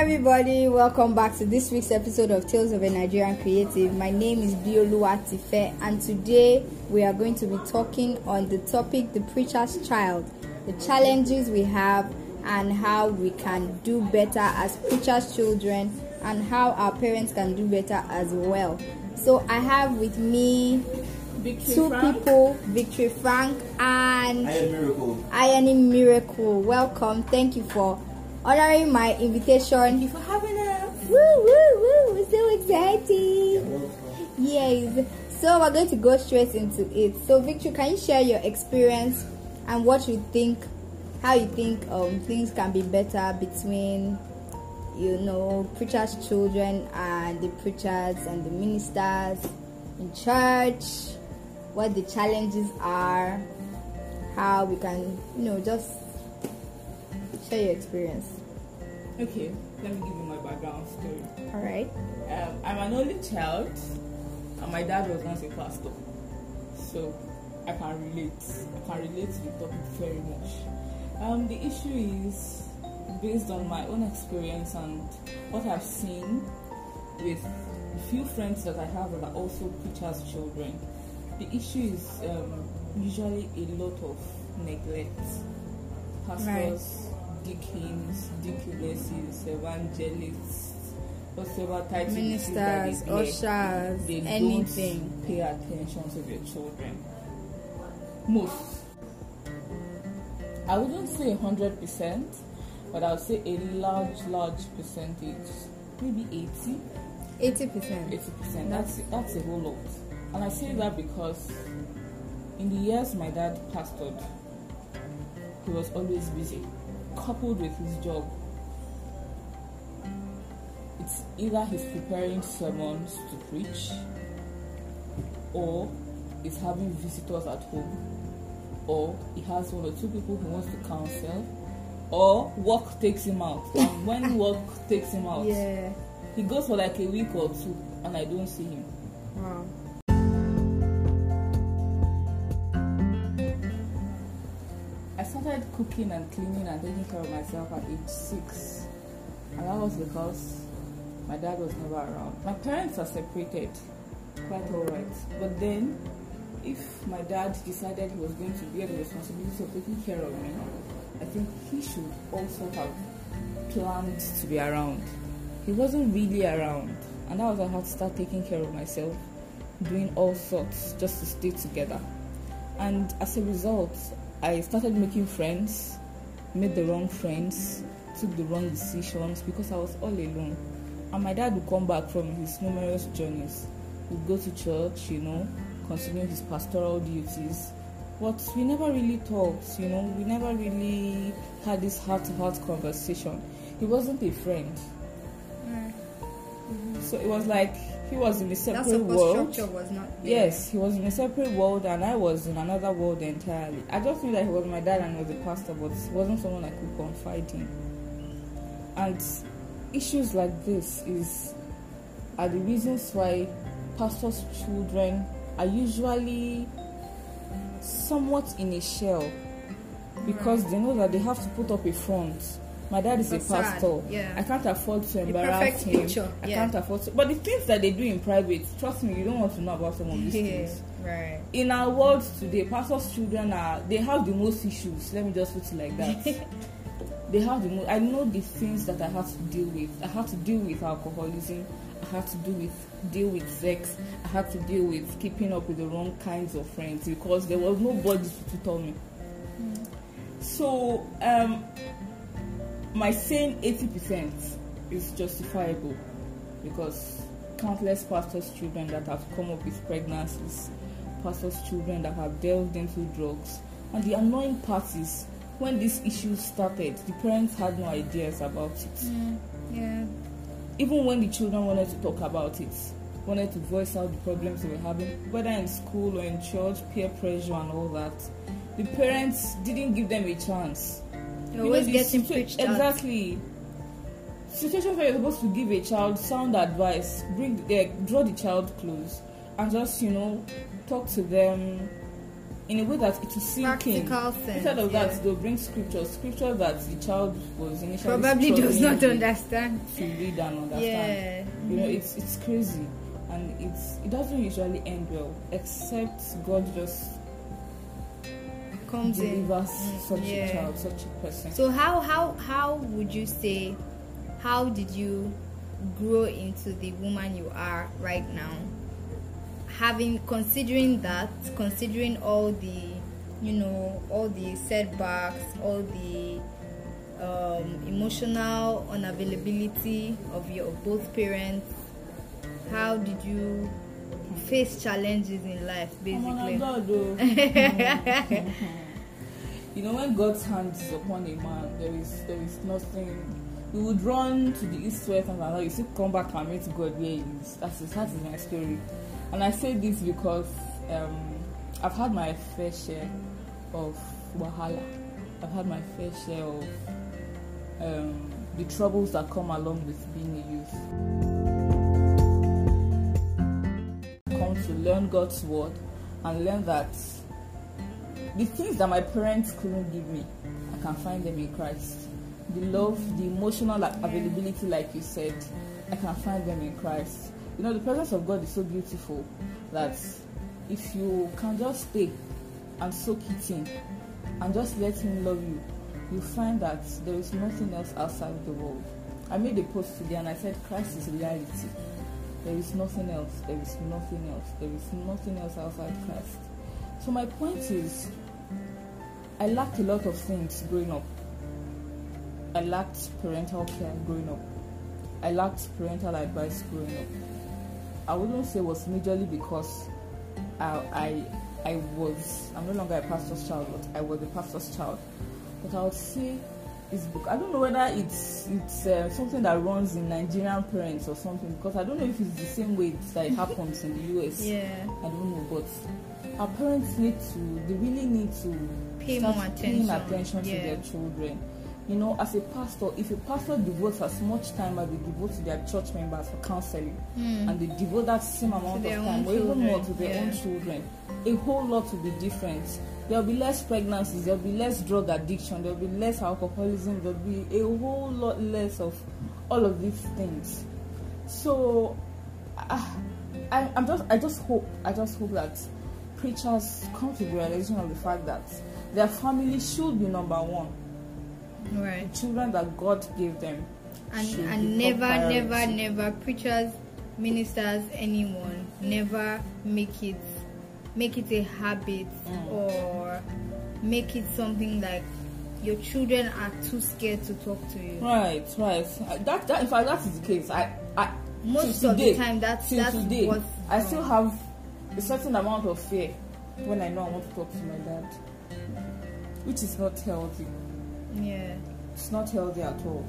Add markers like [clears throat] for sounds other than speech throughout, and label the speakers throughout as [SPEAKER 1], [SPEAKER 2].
[SPEAKER 1] everybody, welcome back to this week's episode of Tales of a Nigerian Creative. My name is Biolua Tife, and today we are going to be talking on the topic The Preacher's Child, the challenges we have, and how we can do better as preacher's children, and how our parents can do better as well. So, I have with me
[SPEAKER 2] Victory
[SPEAKER 1] two
[SPEAKER 2] Frank.
[SPEAKER 1] people Victory Frank and
[SPEAKER 3] I am miracle.
[SPEAKER 1] Ironing Miracle. Welcome, thank you for honoring my invitation.
[SPEAKER 2] Thank you for having us.
[SPEAKER 1] Woo, woo, woo! We're so exciting. Yes. So we're going to go straight into it. So, Victor, can you share your experience and what you think, how you think um, things can be better between, you know, preachers' children and the preachers and the ministers in church, what the challenges are, how we can, you know, just share your experience.
[SPEAKER 2] Okay, let me give you my background story.
[SPEAKER 1] All right.
[SPEAKER 2] Um, I'm an only child, and my dad was once a pastor, so I can relate. I can relate to the topic very much. Um, the issue is based on my own experience and what I've seen with a few friends that I have that are also preachers' children. The issue is um, usually a lot of neglect. Pastors, deacons, deaconesses, evangelists, whatever title it is that
[SPEAKER 1] Ministers,
[SPEAKER 2] they
[SPEAKER 1] ushers,
[SPEAKER 2] they
[SPEAKER 1] anything.
[SPEAKER 2] don't pay attention to their children. Most. I wouldn't say hundred percent, but I would say a large, large percentage, maybe 80,
[SPEAKER 1] Eighty percent.
[SPEAKER 2] 80 percent. That's that's a whole lot. And I say that because in the years my dad pastored, he was always busy, coupled with his job. It's either he's preparing sermons to preach, or he's having visitors at home, or he has one or two people who wants to counsel, or work takes him out. And [laughs] when work takes him out,
[SPEAKER 1] Yeah.
[SPEAKER 2] he goes for like a week or two, and I don't see him.
[SPEAKER 1] Wow.
[SPEAKER 2] Cooking and cleaning and taking care of myself at age six. And that was because my dad was never around. My parents are separated, quite alright. But then, if my dad decided he was going to bear the responsibility of taking care of me, I think he should also have planned to be around. He wasn't really around, and that was I had to start taking care of myself, doing all sorts just to stay together. And as a result, I started making friends, made the wrong friends, took the wrong decisions because I was all alone. And my dad would come back from his numerous journeys. We'd go to church, you know, continue his pastoral duties. But we never really talked, you know, we never really had this heart to heart conversation. He wasn't a friend. Mm. So it was like he was in a separate world.
[SPEAKER 1] structure was not there.
[SPEAKER 2] Yes, he was in a separate world and I was in another world entirely. I just knew that he was my dad and he was a pastor, but he wasn't someone I could confide in. And issues like this is are the reasons why pastors' children are usually somewhat in a shell because they know that they have to put up a front. My dad is a pastor.
[SPEAKER 1] yeah.
[SPEAKER 2] I can't afford to embarrass him.
[SPEAKER 1] picture,
[SPEAKER 2] I
[SPEAKER 1] yeah.
[SPEAKER 2] can't afford to. But the things that they do in private, trust me, you don't want to know about some of these
[SPEAKER 1] Yeah.
[SPEAKER 2] things
[SPEAKER 1] Right.
[SPEAKER 2] in our world today pastors children are they have the most issues let me just put it like that [laughs] they have the most i know the things that i have to deal with i have to deal with alcoholism i have to do with deal with sex i have to deal with keeping up with the wrong kinds of friends because there was nobody to tutor me so um my saying 80% is justifiable because countless pastors' children that have come up with pregnancies, pastors' children that have delved into drugs. And the annoying part is when this issue started, the parents had no ideas about it.
[SPEAKER 1] Mm, yeah.
[SPEAKER 2] Even when the children wanted to talk about it, wanted to voice out the problems they were having, whether in school or in church, peer pressure and all that, the parents didn't give them a chance.
[SPEAKER 1] You're
[SPEAKER 2] You know,
[SPEAKER 1] always getting preached at.
[SPEAKER 2] Exactly. Situations where you're supposed to give a child sound advice, bring the, draw the child close, and just you know talk to them in a way that it will sink in.
[SPEAKER 1] Practical sense.
[SPEAKER 2] Instead of
[SPEAKER 1] yeah.
[SPEAKER 2] that, they'll bring scriptures, scripture that the child was initially
[SPEAKER 1] probably does not understand.
[SPEAKER 2] to read and understand.
[SPEAKER 1] Yeah.
[SPEAKER 2] You know, mm-hmm. it's it's crazy, and it's it doesn't usually end well, except God just
[SPEAKER 1] Comes in.
[SPEAKER 2] delivers
[SPEAKER 1] Mm,
[SPEAKER 2] such
[SPEAKER 1] yeah.
[SPEAKER 2] a child, such a person.
[SPEAKER 1] So how how how would you say how did you grow into the woman you are right now? Having considering that, considering all the you know, all the setbacks, all the um, emotional unavailability of your of both parents, how did you face challenges in life basically?
[SPEAKER 2] a God, [laughs] [laughs] you know, when God's hand is upon a man, there is there is nothing. We would run to the east, west, and south. You see, come back and meet God where He is. That's that is my story. And I say this because um, I've had my fair share of wahala. I've had my fair share of um, the troubles that come along with being a youth. Learn God's word and learn that the things that my parents couldn't give me, I can find them in Christ. The love, the emotional availability, like you said, I can find them in Christ. You know, the presence of God is so beautiful that if you can just stay and soak it in and just let Him love you, you find that there is nothing else outside the world. I made a post today and I said, Christ is reality. There is nothing else. There is nothing else. There is nothing else outside Christ. So my point is, I lacked a lot of things growing up. I lacked parental care growing up. I lacked parental advice growing up. I wouldn't say it was majorly because I, I I was I'm no longer a pastor's child, but I was a pastor's child. But I would say it's bec- I don't know whether it's it's uh, something that runs in Nigerian parents or something because I don't know if it's the same way it's, that it happens in the US.
[SPEAKER 1] Yeah.
[SPEAKER 2] I don't know, but our parents need to they really need to
[SPEAKER 1] Pay
[SPEAKER 2] more
[SPEAKER 1] more
[SPEAKER 2] paying
[SPEAKER 1] attention,
[SPEAKER 2] attention to their children. You know, as a pastor, if a pastor devotes as much time as they devote to their church members for counseling, and they devote that same amount of time, or even more to their own children, a whole lot will be different. There'll be less pregnancies, there'll be less drug addiction, there'll be less alcoholism, there'll be a whole lot less of all of these things. So, I, I, I'm just, I just hope, I just hope that preachers come to the realization of the fact that their family should be number one.
[SPEAKER 1] Right.
[SPEAKER 2] Children that God gave them.
[SPEAKER 1] and and
[SPEAKER 2] be top
[SPEAKER 1] never never never preachers ministers anyone never make it make it a habit
[SPEAKER 2] Mm.
[SPEAKER 1] or make it something like your children are too scared to talk to you
[SPEAKER 2] Right, right. That, that, in fact, that is the case. I, I,
[SPEAKER 1] Most of the time, that's- that's
[SPEAKER 2] today,
[SPEAKER 1] what's
[SPEAKER 2] I still have a certain amount of fear when I know I want to talk to my dad, which is not healthy.
[SPEAKER 1] Yeah
[SPEAKER 2] It's not healthy at all.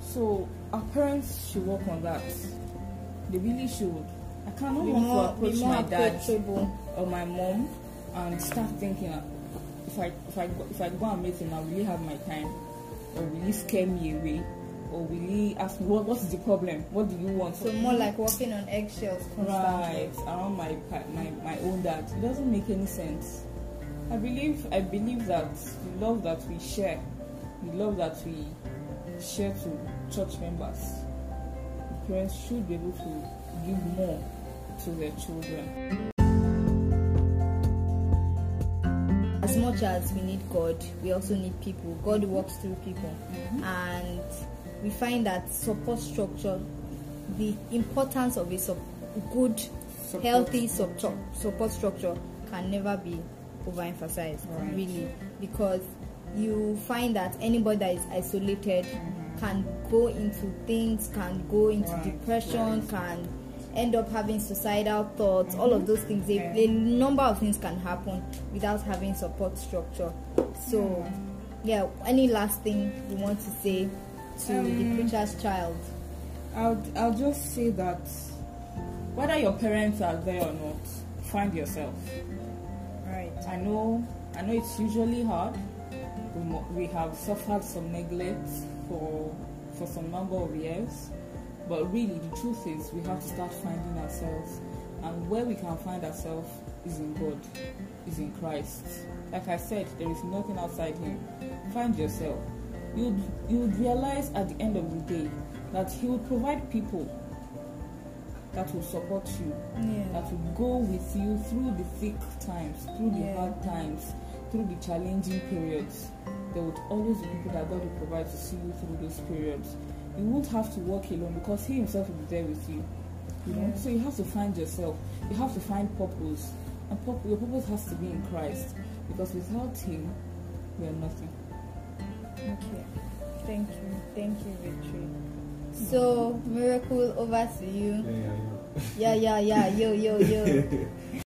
[SPEAKER 2] So our parents should work on that. They really should. I cannot
[SPEAKER 1] be
[SPEAKER 2] want
[SPEAKER 1] more
[SPEAKER 2] to approach my dad or my mom and start thinking uh, if I if I go, if I go and meet him, I will have my time, or will he scare me away, or will he ask me what what is the problem? What do you want?
[SPEAKER 1] so more like walking on eggshells constantly
[SPEAKER 2] right around my my my own dad. It doesn't make any sense. I believe I believe that the love that we share, the love that we share to church members, parents should be able to give more to their children.
[SPEAKER 1] as much as we need God, we also need people. God works through people, mm-hmm. and we find that support structure, the importance of a sup- good,
[SPEAKER 2] Support.
[SPEAKER 1] healthy support support structure can never be overemphasized.
[SPEAKER 2] Right.
[SPEAKER 1] Really, because you find that anybody that is isolated mm-hmm. can go into things, can go into
[SPEAKER 2] Right,
[SPEAKER 1] depression,
[SPEAKER 2] right.
[SPEAKER 1] can end up having suicidal thoughts, all of mm-hmm. those things. A, a number of things can happen without having support structure. So, mm-hmm. yeah, any last thing you want to say to the
[SPEAKER 2] Um,
[SPEAKER 1] preacher's child?
[SPEAKER 2] I'll I'll just say that whether your parents are there or not, find yourself.
[SPEAKER 1] Right.
[SPEAKER 2] I know I know it's usually hard. We, we have suffered some neglect for for some number of years, but really the truth is we have to start finding ourselves, and where we can find ourselves is in God, is in Christ. Like I said, there is nothing outside Him. Find yourself. You you would realize at the end of the day that He will provide people that will support you,
[SPEAKER 1] Yeah.
[SPEAKER 2] that will go with you through the thick times, through the
[SPEAKER 1] Yeah.
[SPEAKER 2] hard times, through the challenging periods. There would always be people that God will provide to see you through those periods. You won't have to walk alone because He Himself will be there with you. You know, so you have to find yourself. You have to find purpose, and purp- your purpose has to be in Christ. Because without Him, we are nothing.
[SPEAKER 1] Okay. Thank you. Thank you, Victory. So, Miracle, over to you.
[SPEAKER 3] Yeah, yeah,
[SPEAKER 1] Yeah, yeah, yeah. Yo, yo, yo. [laughs]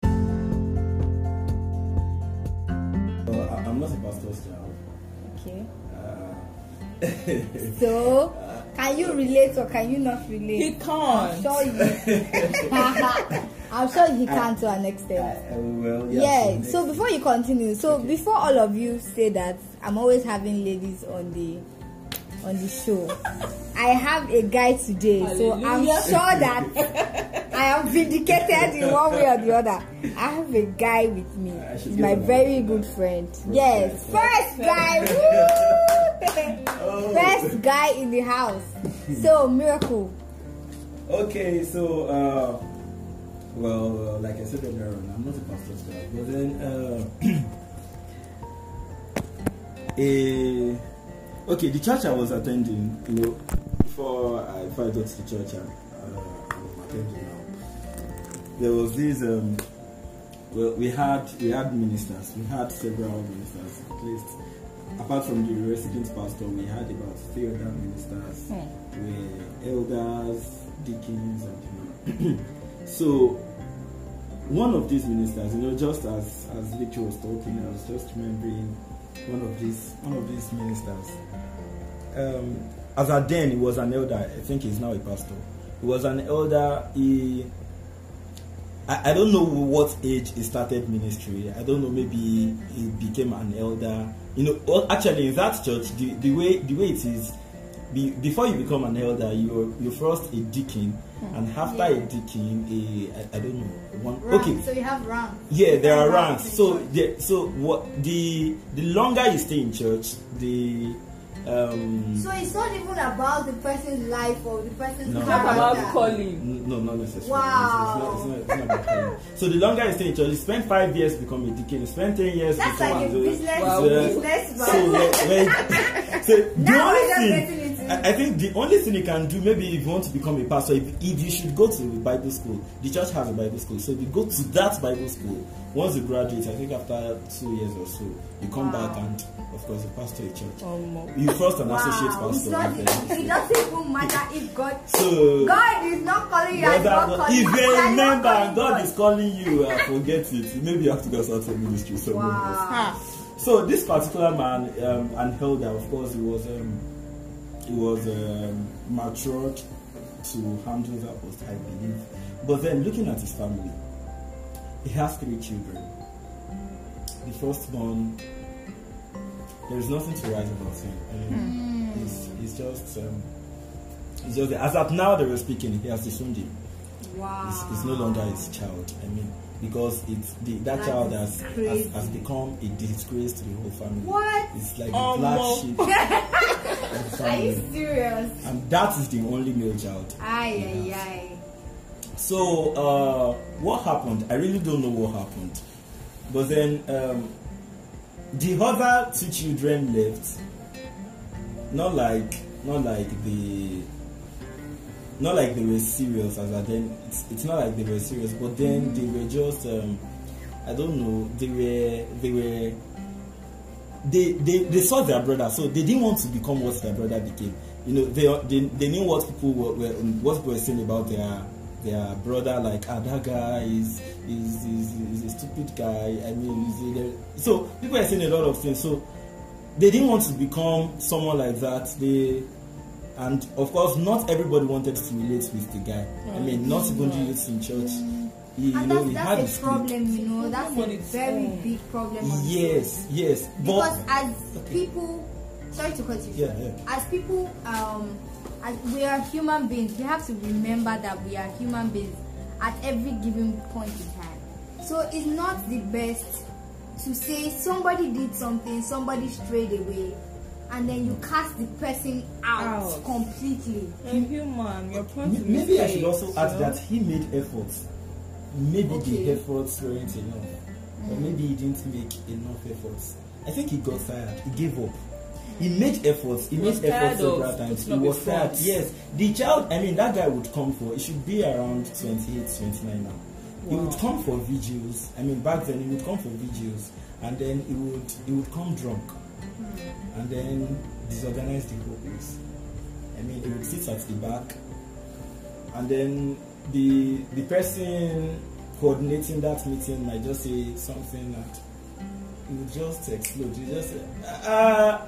[SPEAKER 1] [laughs] So, can you relate or can you not relate?
[SPEAKER 2] He
[SPEAKER 1] I'm
[SPEAKER 2] can't.
[SPEAKER 1] sure you. I'm sure he [laughs] can to an extent.
[SPEAKER 3] uh, well, yeah.
[SPEAKER 1] Yeah. So before you continue, so
[SPEAKER 3] Okay.
[SPEAKER 1] before all of you say that I'm always having ladies on the on the show, [laughs] I have a guy today, so I'm sure that I am vindicated in one way or the other. I have a guy with me. He's my very good friend. Yes, first guy. Woo!
[SPEAKER 3] Oh.
[SPEAKER 1] First guy in the house. So miracle.
[SPEAKER 3] Okay, so uh, well, uh, like I said earlier on, I'm not a pastor's guy, but then uh, a [clears throat] okay, the church I was attending, you know, before I, before I got to the church I'm, uh, I'm attending now, there was this. Um, well, we had we had ministers, we had several ministers at least. Apart from the resident pastor, we had about three other ministers
[SPEAKER 2] Hmm.
[SPEAKER 3] were elders, deacons, and you [clears throat] know. so one of these ministers, you know, just as as Victor was talking, I was just remembering one of these one of these ministers. Um, as at then, he was an elder. I think he's now a pastor. He was an elder. He I, I don't know what age he started ministry. I don't know. Maybe he became an elder. You know, well, actually, in that church, the, the way the way it is, be, before you become an elder, you're you're first a deacon, and after
[SPEAKER 1] Yeah.
[SPEAKER 3] a deacon, a I, I don't know one.
[SPEAKER 1] Rank.
[SPEAKER 3] Okay,
[SPEAKER 1] So you have rank.
[SPEAKER 3] yeah, there are ranks. So, the, so what the the longer you stay in church, the um
[SPEAKER 1] So it's not even about the person's life or the person's
[SPEAKER 3] No.
[SPEAKER 2] Talk about
[SPEAKER 1] character.
[SPEAKER 2] calling.
[SPEAKER 3] No, not necessarily.
[SPEAKER 1] Wow.
[SPEAKER 3] It's, it's, not, it's, not, it's not about time. So the longer you stay in church, you spend five years become a deacon, you spend ten years
[SPEAKER 1] That's
[SPEAKER 3] become
[SPEAKER 1] like a business,
[SPEAKER 2] Wow.
[SPEAKER 1] business.
[SPEAKER 3] So, when, [laughs] so the
[SPEAKER 1] Now
[SPEAKER 3] only
[SPEAKER 1] we're just getting
[SPEAKER 3] I, I think the only thing you can do, maybe if you want to become a pastor, if, if you should go to a Bible school. The church has a Bible school, so if you go to that Bible school, once you graduate, I think after two years or so, you come
[SPEAKER 1] Wow.
[SPEAKER 3] back and, of course, you pastor a church.
[SPEAKER 2] Um,
[SPEAKER 3] You first an associate
[SPEAKER 1] Wow, it's
[SPEAKER 3] pastor.
[SPEAKER 1] not,
[SPEAKER 3] then-
[SPEAKER 1] it doesn't even matter if God, [laughs]
[SPEAKER 3] so
[SPEAKER 1] God is not calling you
[SPEAKER 3] Brother,
[SPEAKER 1] God calling
[SPEAKER 3] if
[SPEAKER 1] you.
[SPEAKER 3] you
[SPEAKER 1] You are not
[SPEAKER 3] remember
[SPEAKER 1] calling
[SPEAKER 3] God is calling you, uh, forget it. Maybe you have to go outside ministry somewhere else.
[SPEAKER 1] Wow.
[SPEAKER 3] So this particular man, um, and Helder, of course, he was um, he was um, matured to handle that post, I believe. But then looking at his family, he has three children. The firstborn, there is nothing to write about him. I mean, he's, he's just um, he's just as at now they were speaking, he has disowned him.
[SPEAKER 1] Wow.
[SPEAKER 3] It's, it's no longer his child. I mean, because it's the, that
[SPEAKER 1] That
[SPEAKER 3] child has, has has become a disgrace to the whole family.
[SPEAKER 1] What?
[SPEAKER 3] It's like the black
[SPEAKER 2] no.
[SPEAKER 3] sheep of the
[SPEAKER 1] Are you serious?
[SPEAKER 3] And that is the only male child.
[SPEAKER 1] Ay, ay, ay.
[SPEAKER 3] So, uh, what happened? I really don't know what happened. But then, um, the other two children left. Not like, not like the, not like they were serious as at then. It's, it's not like they were serious, but then they were just, um, I don't know. They were, they were. They, they, they saw their brother, so they didn't want to become what their brother became. You know, they, they, they knew what people were, were what people were saying about their their brother like ah that guy is is is, is a stupid guy. I mean a, so people are saying a lot of things. So they didn't want to become someone like that. They and of course not everybody wanted to relate with the guy. I mean not even youths in church he,
[SPEAKER 1] And that's,
[SPEAKER 3] he had
[SPEAKER 1] that's
[SPEAKER 3] his
[SPEAKER 1] a problem, you know. That's a very
[SPEAKER 2] own.
[SPEAKER 1] big problem. on its
[SPEAKER 3] yes yes
[SPEAKER 1] own.
[SPEAKER 3] but
[SPEAKER 1] Because as
[SPEAKER 3] Okay.
[SPEAKER 1] people, sorry to cut you
[SPEAKER 3] Yeah, yeah.
[SPEAKER 1] As people, um, as we are human beings, we have to remember that we are human beings at every given point in time. So it's not the best to say somebody did something, somebody strayed away, and then you cast the person out,
[SPEAKER 2] Out.
[SPEAKER 1] completely.
[SPEAKER 2] You're human. You're prone
[SPEAKER 3] M- Maybe I should
[SPEAKER 2] mistakes,
[SPEAKER 3] also add
[SPEAKER 2] you
[SPEAKER 3] that he made efforts. Maybe
[SPEAKER 1] Okay.
[SPEAKER 3] the efforts weren't enough. Or maybe he didn't make enough efforts. I think he got tired. He gave up. He made efforts. He,
[SPEAKER 2] He
[SPEAKER 3] made efforts several times. He was tired. Yes. The child, I mean, that guy would come for, it should be around 28, 29 now. He would come for vigils. I mean, back then he would come for vigils. And then he would, he would come drunk. And then disorganize the whole place. I mean, he would sit at the back and then the the person coordinating that meeting might just say something that would just explode. You just say, uh,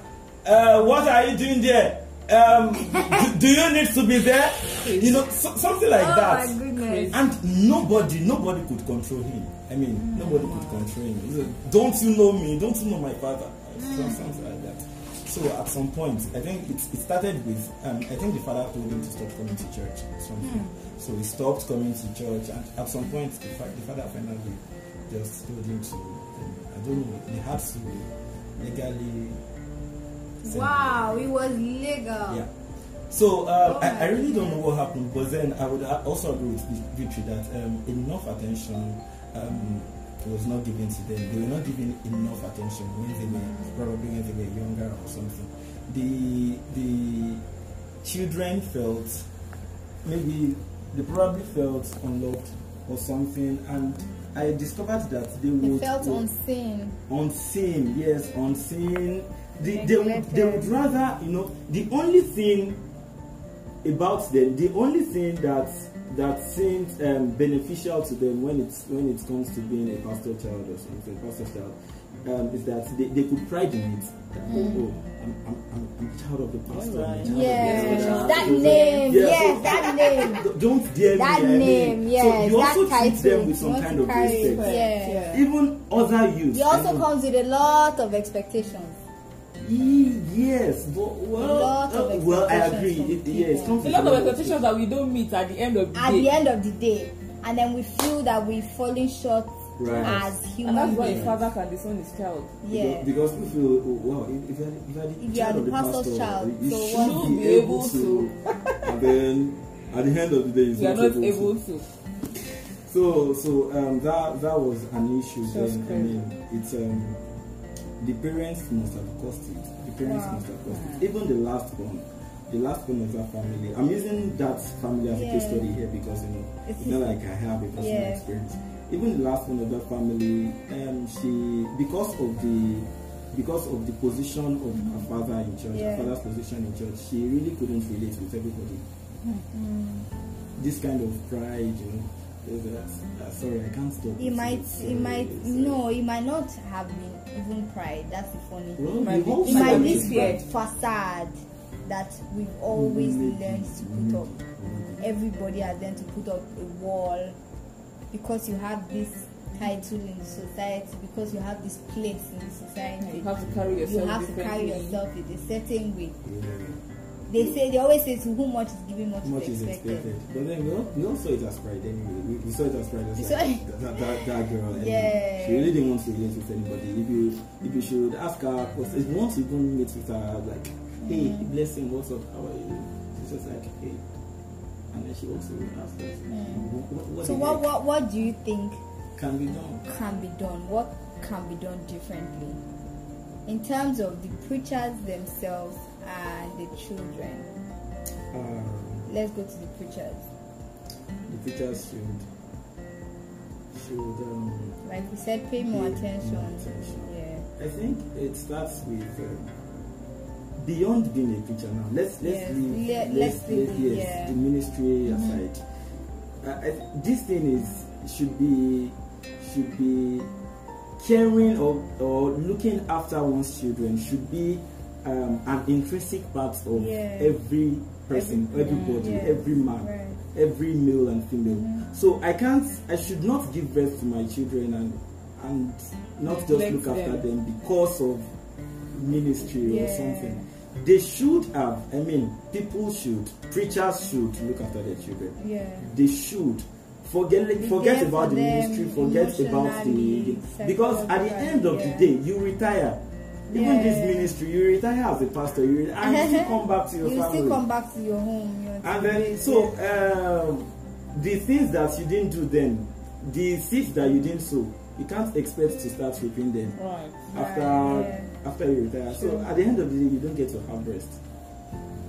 [SPEAKER 3] uh, what are you doing there? Um, do, do you need to be there? You know, so, something like
[SPEAKER 1] oh
[SPEAKER 3] that.
[SPEAKER 1] my goodness.
[SPEAKER 3] And nobody, nobody could control him. I mean, nobody could control him. He said, Don't you know me? Don't you know my father? So- Something like that. So at some point, I think it, it started with, um, I think the father told him to stop coming to church. or Something. So he stopped coming to church, and at some point, the, fa- the father finally just told him to, um, I don't know, they had to legally. send him.
[SPEAKER 1] Wow, it was legal.
[SPEAKER 3] Yeah. So uh,
[SPEAKER 1] Oh
[SPEAKER 3] I, I really don't know what happened, but then I would also agree with Vi- Victory that um, enough attention um, was not given to them. They were not given enough attention when they were probably when they were younger or something. The the children felt maybe they probably felt unloved or something, and I discovered that they
[SPEAKER 1] They
[SPEAKER 3] would
[SPEAKER 1] felt unseen.
[SPEAKER 3] unseen yes unseen they, they, would, they would rather you know the only thing about them the only thing that that seems um, beneficial to them when it's when it comes to being a pastor child or something pastor child um, is that they, they could pride in it that, oh, oh I'm, I'm, I'm, I'm a child of the pastor the
[SPEAKER 1] Yes,
[SPEAKER 3] pastor.
[SPEAKER 1] that
[SPEAKER 3] So-
[SPEAKER 1] name.
[SPEAKER 3] Yeah,
[SPEAKER 1] yes,
[SPEAKER 3] so-
[SPEAKER 1] that name. [laughs]
[SPEAKER 3] don't dare
[SPEAKER 1] That
[SPEAKER 3] me I mean,
[SPEAKER 1] name,
[SPEAKER 3] so
[SPEAKER 1] yes,
[SPEAKER 3] you
[SPEAKER 1] that
[SPEAKER 3] also treat
[SPEAKER 1] title.
[SPEAKER 3] them with some kind of
[SPEAKER 1] carry it,
[SPEAKER 3] respect
[SPEAKER 1] yeah.
[SPEAKER 3] even other youths
[SPEAKER 1] It also comes with a lot of expectations.
[SPEAKER 3] Ye- Yes, but well, uh, well, I agree. It, comes
[SPEAKER 2] A lot of
[SPEAKER 3] of
[SPEAKER 2] expectations that we don't meet at the end of the
[SPEAKER 1] At
[SPEAKER 2] day.
[SPEAKER 1] the end of the day, and then we feel that we're falling short
[SPEAKER 3] Right.
[SPEAKER 1] as
[SPEAKER 2] and
[SPEAKER 1] human
[SPEAKER 2] that's why
[SPEAKER 1] beings.
[SPEAKER 2] father can disown his child.
[SPEAKER 1] Yeah.
[SPEAKER 3] Because, because we feel, oh, wow, if, if, if you're the
[SPEAKER 1] If you are
[SPEAKER 3] child
[SPEAKER 1] the
[SPEAKER 3] of the
[SPEAKER 1] pastor's
[SPEAKER 3] pastor,
[SPEAKER 1] child,
[SPEAKER 3] you
[SPEAKER 1] so
[SPEAKER 3] should be,
[SPEAKER 2] Be
[SPEAKER 3] able,
[SPEAKER 2] able
[SPEAKER 3] to. and then at the end of the day,
[SPEAKER 2] We are
[SPEAKER 3] not,
[SPEAKER 2] not able
[SPEAKER 3] to.
[SPEAKER 2] to.
[SPEAKER 3] So, so um, that that was an issue.
[SPEAKER 2] That's
[SPEAKER 3] then I mean, it's um, the parents must have caused it. The parents
[SPEAKER 1] Wow.
[SPEAKER 3] must have caused it. Even the last one, the last one of that family. I'm using that family as a case
[SPEAKER 1] Yeah.
[SPEAKER 3] study here because you know
[SPEAKER 1] It's
[SPEAKER 3] it's, not like I have a personal
[SPEAKER 1] Yeah.
[SPEAKER 3] experience. Even the last one of that family, um, she because of the because of the position of her father in church,
[SPEAKER 1] Yeah.
[SPEAKER 3] her father's position in church, she really couldn't relate with everybody. This kind of pride, you know. Is sorry, I can't stop.
[SPEAKER 1] It might,
[SPEAKER 3] Sorry,
[SPEAKER 1] it might,
[SPEAKER 3] sorry.
[SPEAKER 1] no, it might not have been even pride. That's the funny thing.
[SPEAKER 3] Well,
[SPEAKER 2] might
[SPEAKER 3] the
[SPEAKER 2] be-
[SPEAKER 3] whole
[SPEAKER 1] It might be
[SPEAKER 3] is
[SPEAKER 1] this facade that we've always
[SPEAKER 3] Maybe,
[SPEAKER 1] learned to put up.
[SPEAKER 3] maybe.
[SPEAKER 1] Everybody has learned to put up a wall because you have this title in the society, because you have this place in the society.
[SPEAKER 2] You have to carry yourself.
[SPEAKER 1] You
[SPEAKER 2] yourself
[SPEAKER 1] have to carry yourself in a certain way. They say they always say to whom much is given, much,
[SPEAKER 3] much
[SPEAKER 1] is expected.
[SPEAKER 3] expected. But then we, all, we all saw it as pride anyway. We, we saw it as pride. As like, that, that, that girl.
[SPEAKER 1] Yeah.
[SPEAKER 3] She really didn't want to relate with anybody. If you if you should ask her, because if you want to even meet with her, like, hey,
[SPEAKER 1] Mm.
[SPEAKER 3] blessing, what's up? How are you? She's just like, hey. And then she also asked us, what, what, what,
[SPEAKER 1] Mm. So what, what what do you think
[SPEAKER 3] can be done?
[SPEAKER 1] can be done? What can be done differently in terms of the preachers themselves and the children?
[SPEAKER 3] Um,
[SPEAKER 1] Let's go to the preachers.
[SPEAKER 3] the teachers should should um,
[SPEAKER 1] Like we said, pay more attention.
[SPEAKER 3] more attention.
[SPEAKER 1] Yeah.
[SPEAKER 3] I think it starts with um, beyond being a preacher now. Let's let's
[SPEAKER 1] Yes,
[SPEAKER 3] leave
[SPEAKER 1] le-
[SPEAKER 3] let's,
[SPEAKER 1] let's leave
[SPEAKER 3] let- yes,
[SPEAKER 1] yeah.
[SPEAKER 3] the ministry
[SPEAKER 1] Mhm.
[SPEAKER 3] aside. Uh, I, this thing is should be should be caring or, or looking after one's children should be um, an intrinsic part of
[SPEAKER 1] Yeah.
[SPEAKER 3] every person,
[SPEAKER 1] Every-
[SPEAKER 3] everybody,
[SPEAKER 1] yes,
[SPEAKER 3] every man
[SPEAKER 1] Right.
[SPEAKER 3] every male and female.
[SPEAKER 1] Mhm.
[SPEAKER 3] So I can't, I should not give birth to my children and and not just
[SPEAKER 2] Neglect
[SPEAKER 3] look after
[SPEAKER 2] them.
[SPEAKER 3] them because of ministry or
[SPEAKER 1] Yeah.
[SPEAKER 3] something. They should have. I mean, people should, preachers should look after their children.
[SPEAKER 1] Yeah.
[SPEAKER 3] They should forget forget
[SPEAKER 1] there
[SPEAKER 3] about
[SPEAKER 1] for
[SPEAKER 3] the ministry forget about the because at the end of
[SPEAKER 1] yeah.
[SPEAKER 3] the day you retire even this
[SPEAKER 1] Yeah.
[SPEAKER 3] ministry you retire as a pastor you re- and you still come back to your
[SPEAKER 1] you [laughs]
[SPEAKER 3] family You
[SPEAKER 1] still come back to your home. Your
[SPEAKER 3] and then so um, the things that you didn't do then the seeds that you didn't sow you can't expect to start reaping them
[SPEAKER 2] Right.
[SPEAKER 3] after
[SPEAKER 1] yeah.
[SPEAKER 3] after you retire. So at the end of the day, you don't get to harvest.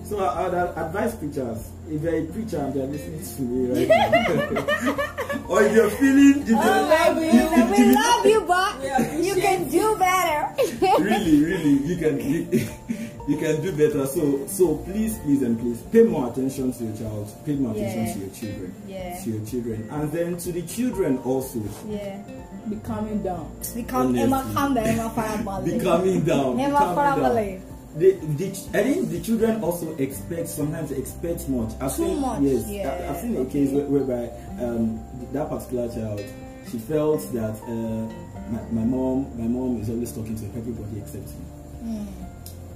[SPEAKER 3] So I, I'd advise preachers if you're a preacher and they're listening to me right now, [laughs] or if you're feeling, if you're,
[SPEAKER 1] Oh my goodness, we [laughs]
[SPEAKER 3] if-
[SPEAKER 1] love you, but
[SPEAKER 2] We
[SPEAKER 1] you can do better.
[SPEAKER 3] Really, really, you can you, [laughs] you can do better. So so please, please, and please pay more attention to your child. Pay more attention
[SPEAKER 1] Yeah.
[SPEAKER 3] to your children.
[SPEAKER 1] Yeah.
[SPEAKER 3] To your children, and then to the children also.
[SPEAKER 1] yeah.
[SPEAKER 2] Be calming down.
[SPEAKER 1] Become Emma
[SPEAKER 3] Honestly.
[SPEAKER 1] calm down, Emma Farabale. [laughs]
[SPEAKER 3] Be calming down. be
[SPEAKER 1] Emma
[SPEAKER 3] calming.
[SPEAKER 1] Farabale.
[SPEAKER 3] The, the, I think the children also expect sometimes expect much. I've
[SPEAKER 1] Too
[SPEAKER 3] seen,
[SPEAKER 1] much,
[SPEAKER 3] Yes,
[SPEAKER 1] yeah,
[SPEAKER 3] I- I've seen a case where, whereby um, that particular child, she felt that uh, my, my mom, my mom is always talking to everybody except me.
[SPEAKER 1] Mm,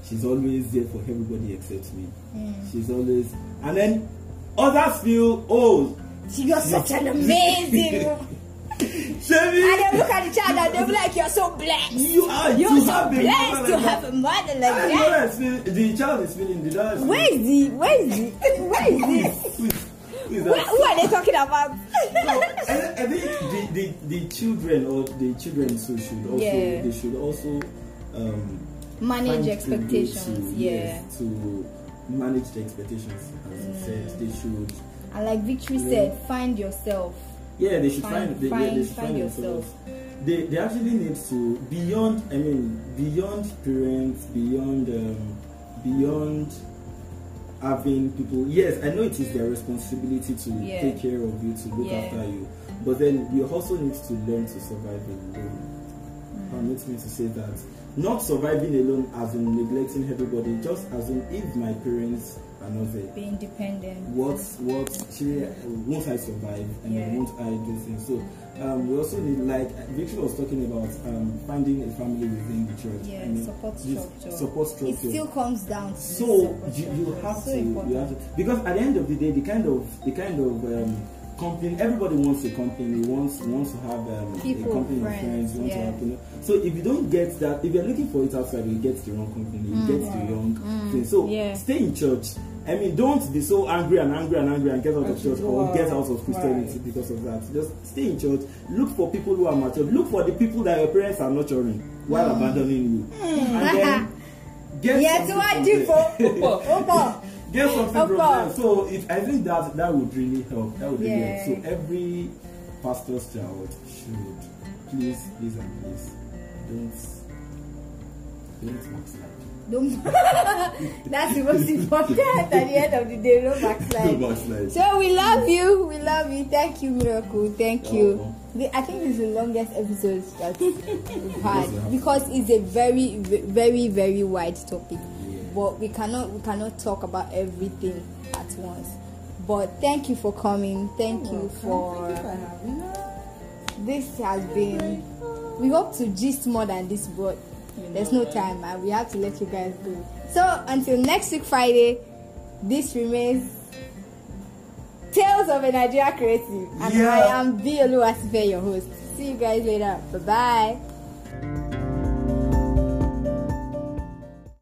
[SPEAKER 3] She's always there for everybody except me.
[SPEAKER 1] mm.
[SPEAKER 3] She's always, and then others feel, oh,
[SPEAKER 1] You're such an [laughs] amazing.
[SPEAKER 3] Chevy,
[SPEAKER 1] And they look at the child and they'll be like, You're so blessed.
[SPEAKER 3] you are
[SPEAKER 1] You're so
[SPEAKER 3] have
[SPEAKER 1] blessed
[SPEAKER 3] mother
[SPEAKER 1] to
[SPEAKER 3] like
[SPEAKER 1] have a mother like that.
[SPEAKER 3] the mother is feeling- the child is feeling the dad
[SPEAKER 1] Where is the where is the where is this?
[SPEAKER 3] Who is- who is
[SPEAKER 1] Where,
[SPEAKER 3] that?
[SPEAKER 1] who are they talking about?
[SPEAKER 3] So, I, I think the, the, the children or the children so should also
[SPEAKER 1] Yeah.
[SPEAKER 3] they should also um,
[SPEAKER 1] Manage
[SPEAKER 3] find
[SPEAKER 1] expectations,
[SPEAKER 3] to,
[SPEAKER 1] yeah.
[SPEAKER 3] yes, to manage the expectations as you said they should
[SPEAKER 1] And like Victory
[SPEAKER 3] Yeah.
[SPEAKER 1] said, find yourself.
[SPEAKER 3] yeah they should
[SPEAKER 1] Find-
[SPEAKER 3] find, they, yeah, they should
[SPEAKER 1] find
[SPEAKER 3] find,
[SPEAKER 1] yourself.
[SPEAKER 3] themselves they, they actually need to beyond I mean beyond parents beyond um, beyond having people yes I know it is their responsibility to
[SPEAKER 1] Yeah.
[SPEAKER 3] take care of you to look
[SPEAKER 1] Yeah.
[SPEAKER 3] after you but then we also need to learn to survive alone mm. permit me to say that not surviving alone as in neglecting everybody just as in if my parents are not there
[SPEAKER 1] Be independent.
[SPEAKER 3] what what actually won't I survive and
[SPEAKER 1] Yeah.
[SPEAKER 3] won't I do things so um, we also need like Victor was talking about um, finding a family within the church
[SPEAKER 1] Yeah,
[SPEAKER 3] I mean,
[SPEAKER 1] support structure.
[SPEAKER 3] support
[SPEAKER 1] It still comes down to
[SPEAKER 3] so you, you have
[SPEAKER 1] so
[SPEAKER 3] to
[SPEAKER 1] important.
[SPEAKER 3] you have to because at the end of the day the kind of the kind of um, company everybody wants a company wants wants to have um,
[SPEAKER 1] People,
[SPEAKER 3] a company
[SPEAKER 1] friends,
[SPEAKER 3] of friends wants
[SPEAKER 1] yeah.
[SPEAKER 3] to have you know so if you don't get that if you're looking for it outside you get the wrong company you get the wrong thing so
[SPEAKER 1] Mm. Yeah.
[SPEAKER 3] stay in church I mean don't be so angry and angry and angry and get out of church or get out of Christianity
[SPEAKER 2] Right.
[SPEAKER 3] because of that just stay in church look for people who are mature look for the people that your parents are nurturing while
[SPEAKER 1] Mm.
[SPEAKER 3] abandoning you and then [laughs] get
[SPEAKER 1] Yeah,
[SPEAKER 3] something from there.
[SPEAKER 1] Opa. [laughs]
[SPEAKER 3] get something from them. So it, I think that that would really help. That would really
[SPEAKER 1] Yeah.
[SPEAKER 3] help. So every pastor's child should please, please, and please don't don't backslide.
[SPEAKER 1] Don't [laughs] That's the most important at the end of the day. Don't backslide.
[SPEAKER 3] Don't backslide.
[SPEAKER 1] So we love you. We love you. Thank you, Miracle. Thank
[SPEAKER 3] You're
[SPEAKER 1] you.
[SPEAKER 3] welcome.
[SPEAKER 1] The- I think this is the longest episode that we've had [laughs] because it's a very, very, very wide topic.
[SPEAKER 3] Yeah.
[SPEAKER 1] But we cannot, we cannot talk about everything at once. But thank you for coming. Thank you for.
[SPEAKER 2] Thank you for having us.
[SPEAKER 1] This has been. We hope to gist more than this, but
[SPEAKER 2] You
[SPEAKER 1] there's no time, and we have to let you guys go. So until next week Friday, this remains Tales of a Nigeria Creative, and
[SPEAKER 3] Yeah.
[SPEAKER 1] I am Biolu Asife, your host. See you guys later. Bye bye.